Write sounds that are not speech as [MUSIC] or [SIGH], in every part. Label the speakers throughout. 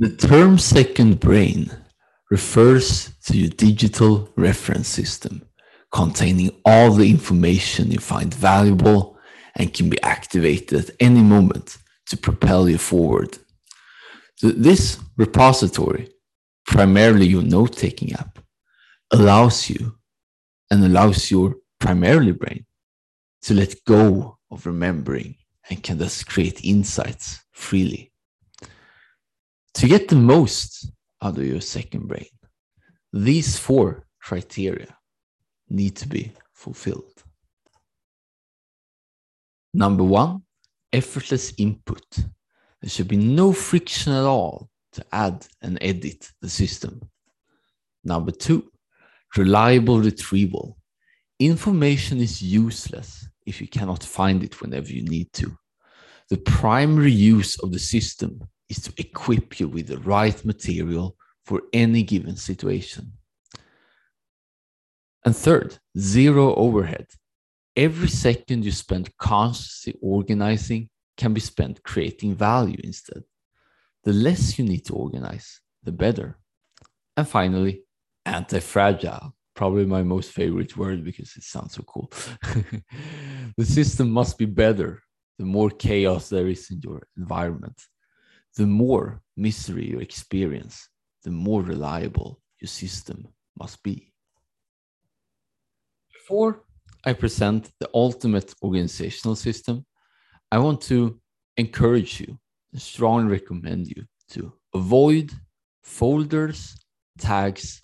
Speaker 1: The term second brain refers to your digital reference system containing all the information you find valuable and can be activated at any moment to propel you forward. This repository, primarily your note taking app, allows you and allows your primarily brain to let go of remembering and can thus create insights freely. To get the most out of your second brain, these four criteria need to be fulfilled. Number one, effortless input. There should be no friction at all to add and edit the system. Number two, reliable retrieval. Information is useless if you cannot find it whenever you need to. The primary use of the system is to equip you with the right material for any given situation. And third, zero overhead. Every second you spend consciously organizing can be spent creating value instead. The less you need to organize, the better. And finally, anti fragile. Probably my most favorite word because it sounds so cool. [LAUGHS] the system must be better the more chaos there is in your environment. The more misery you experience, the more reliable your system must be. Before I present the ultimate organizational system, I want to encourage you and strongly recommend you to avoid folders, tags,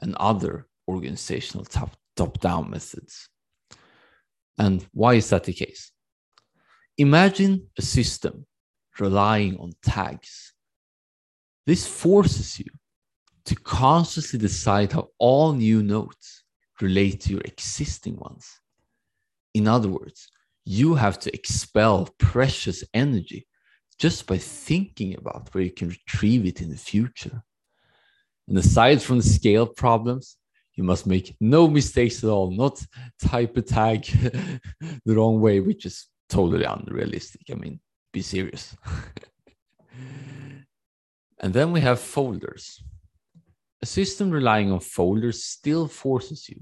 Speaker 1: and other organizational top, top down methods. And why is that the case? Imagine a system relying on tags. This forces you to consciously decide how all new notes relate to your existing ones. In other words, you have to expel precious energy just by thinking about where you can retrieve it in the future. And aside from the scale problems, you must make no mistakes at all, not type a tag [LAUGHS] the wrong way, which is totally unrealistic. I mean, be serious. and then we have folders. A system relying on folders still forces you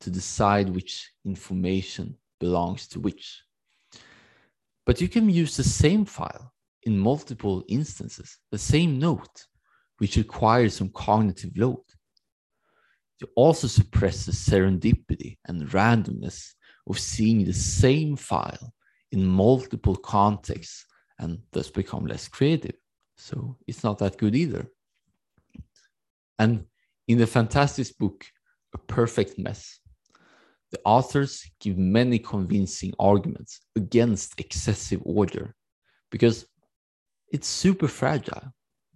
Speaker 1: to decide which information belongs to which. But you can use the same file in multiple instances, the same note, which requires some cognitive load. You also suppress the serendipity and randomness of seeing the same file in multiple contexts and thus become less creative. So it's not that good either. And in the fantastic book, A Perfect Mess, the authors give many convincing arguments against excessive order because it's super fragile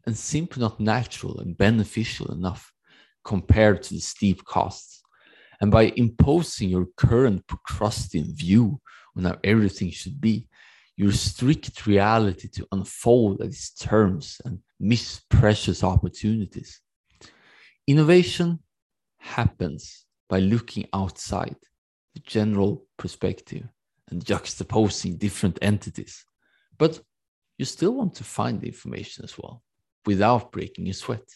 Speaker 1: and simply not natural and beneficial enough compared to the steep costs. And by imposing your current Procrustean view on how everything should be, you restrict reality to unfold at its terms and miss precious opportunities. Innovation happens by looking outside the general perspective and juxtaposing different entities. But you still want to find the information as well without breaking a sweat.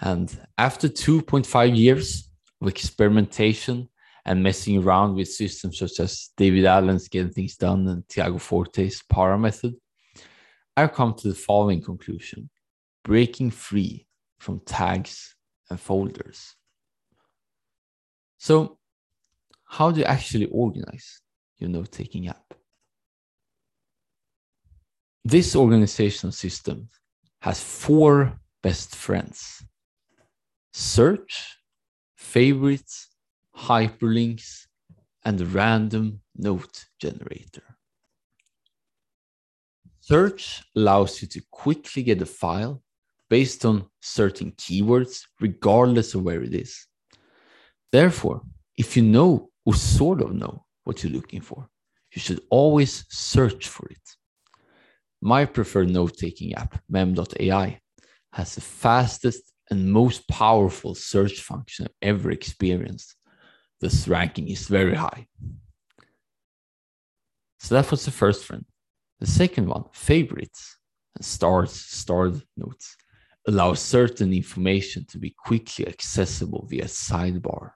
Speaker 1: And after 2.5 years of experimentation and messing around with systems such as David Allen's Getting Things Done and Tiago Forte's PARA method, I've come to the following conclusion breaking free from tags and folders. So, how do you actually organize your note taking app? This organizational system has four best friends search, favorites, hyperlinks, and random note generator. Search allows you to quickly get a file based on certain keywords, regardless of where it is. Therefore, if you know or sort of know what you're looking for, you should always search for it. My preferred note taking app, mem.ai, has the fastest and most powerful search function I've ever experienced this ranking is very high. So that was the first friend. The second one, favorites. and start starred notes allow certain information to be quickly accessible via sidebar.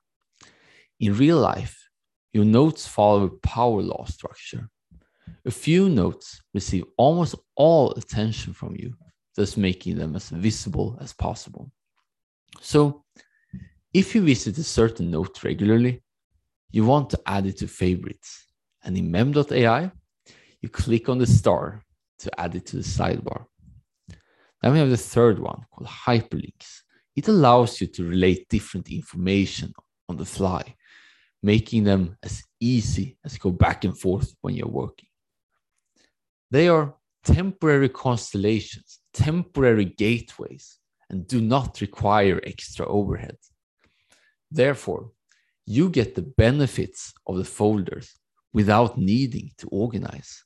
Speaker 1: In real life, your notes follow a power law structure. A few notes receive almost all attention from you, thus making them as visible as possible. So, if you visit a certain note regularly, you want to add it to favorites. And in mem.ai, you click on the star to add it to the sidebar. Then we have the third one called hyperlinks. It allows you to relate different information on the fly, making them as easy as go back and forth when you're working. They are temporary constellations, temporary gateways, and do not require extra overhead. Therefore, you get the benefits of the folders without needing to organize.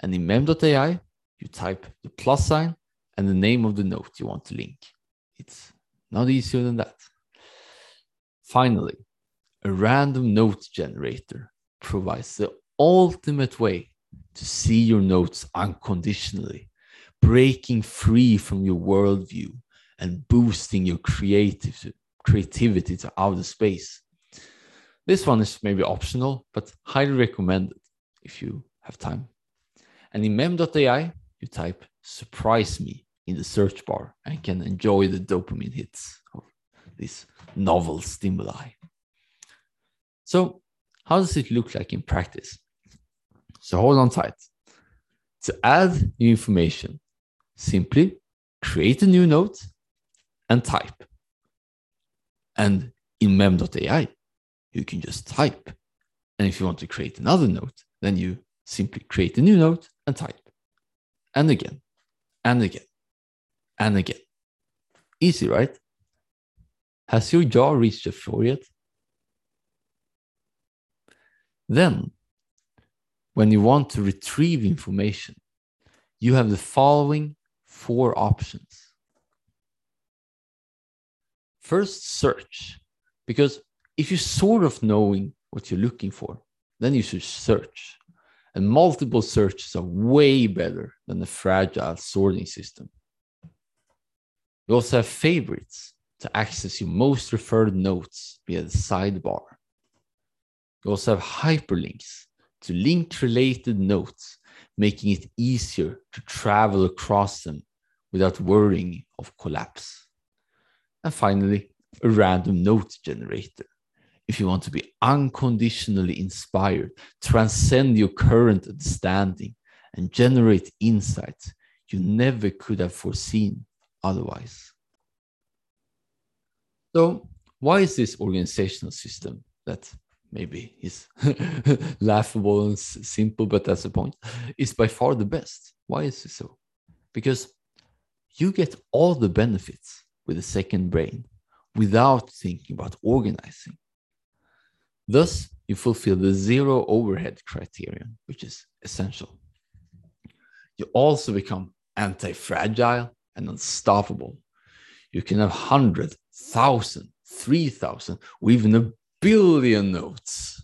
Speaker 1: And in mem.ai, you type the plus sign and the name of the note you want to link. It's not easier than that. Finally, a random note generator provides the ultimate way to see your notes unconditionally, breaking free from your worldview and boosting your creative, creativity to outer space. This one is maybe optional, but highly recommended if you have time. And in mem.ai, you type surprise me in the search bar and can enjoy the dopamine hits of this novel stimuli. So, how does it look like in practice? So, hold on tight. To add new information, simply create a new note and type. And in mem.ai, you can just type. And if you want to create another note, then you simply create a new note and type. And again, and again and again. Easy, right? Has your jaw reached the floor yet? Then, when you want to retrieve information, you have the following four options. First, search, because if you're sort of knowing what you're looking for, then you should search. And multiple searches are way better than a fragile sorting system. You also have favorites to access your most referred notes via the sidebar. You also have hyperlinks to link related notes, making it easier to travel across them without worrying of collapse. And finally, a random note generator. If you want to be unconditionally inspired, transcend your current understanding, and generate insights you never could have foreseen otherwise. So, why is this organizational system that maybe is [LAUGHS] laughable and simple, but that's the point, is by far the best? Why is it so? Because you get all the benefits with a second brain without thinking about organizing. Thus, you fulfill the zero overhead criterion, which is essential. You also become anti fragile and unstoppable. You can have 100, 1,000, 3,000, or even a billion notes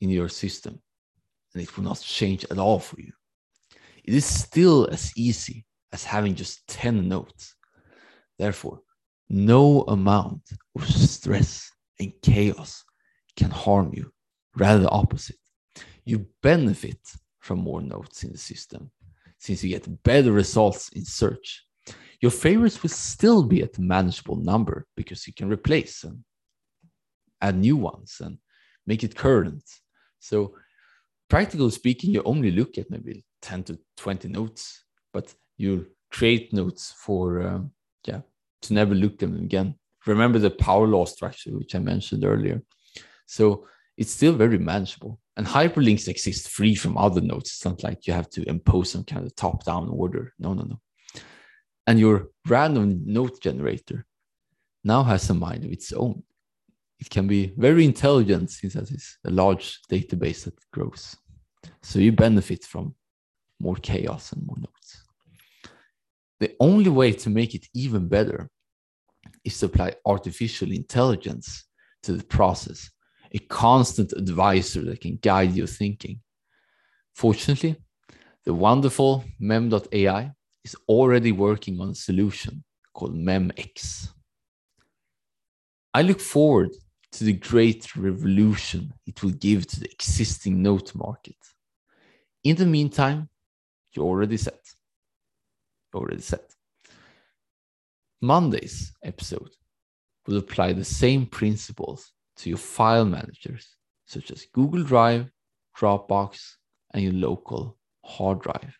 Speaker 1: in your system, and it will not change at all for you. It is still as easy as having just 10 notes. Therefore, no amount of stress and chaos can harm you. Rather, the opposite. You benefit from more notes in the system since you get better results in search your favorites will still be at a manageable number because you can replace and add new ones and make it current. So, practically speaking, you only look at maybe 10 to 20 notes, but you create notes for, um, yeah, to never look them again. Remember the power law structure, which I mentioned earlier. So, it's still very manageable. And hyperlinks exist free from other notes. It's not like you have to impose some kind of top down order. No, no, no. And your random note generator now has a mind of its own. It can be very intelligent since it is a large database that grows. So you benefit from more chaos and more nodes. The only way to make it even better is to apply artificial intelligence to the process, a constant advisor that can guide your thinking. Fortunately, the wonderful mem.ai is already working on a solution called MEMX. I look forward to the great revolution it will give to the existing note market. In the meantime, you're already set. Already set. Monday's episode will apply the same principles to your file managers, such as Google Drive, Dropbox, and your local hard drive.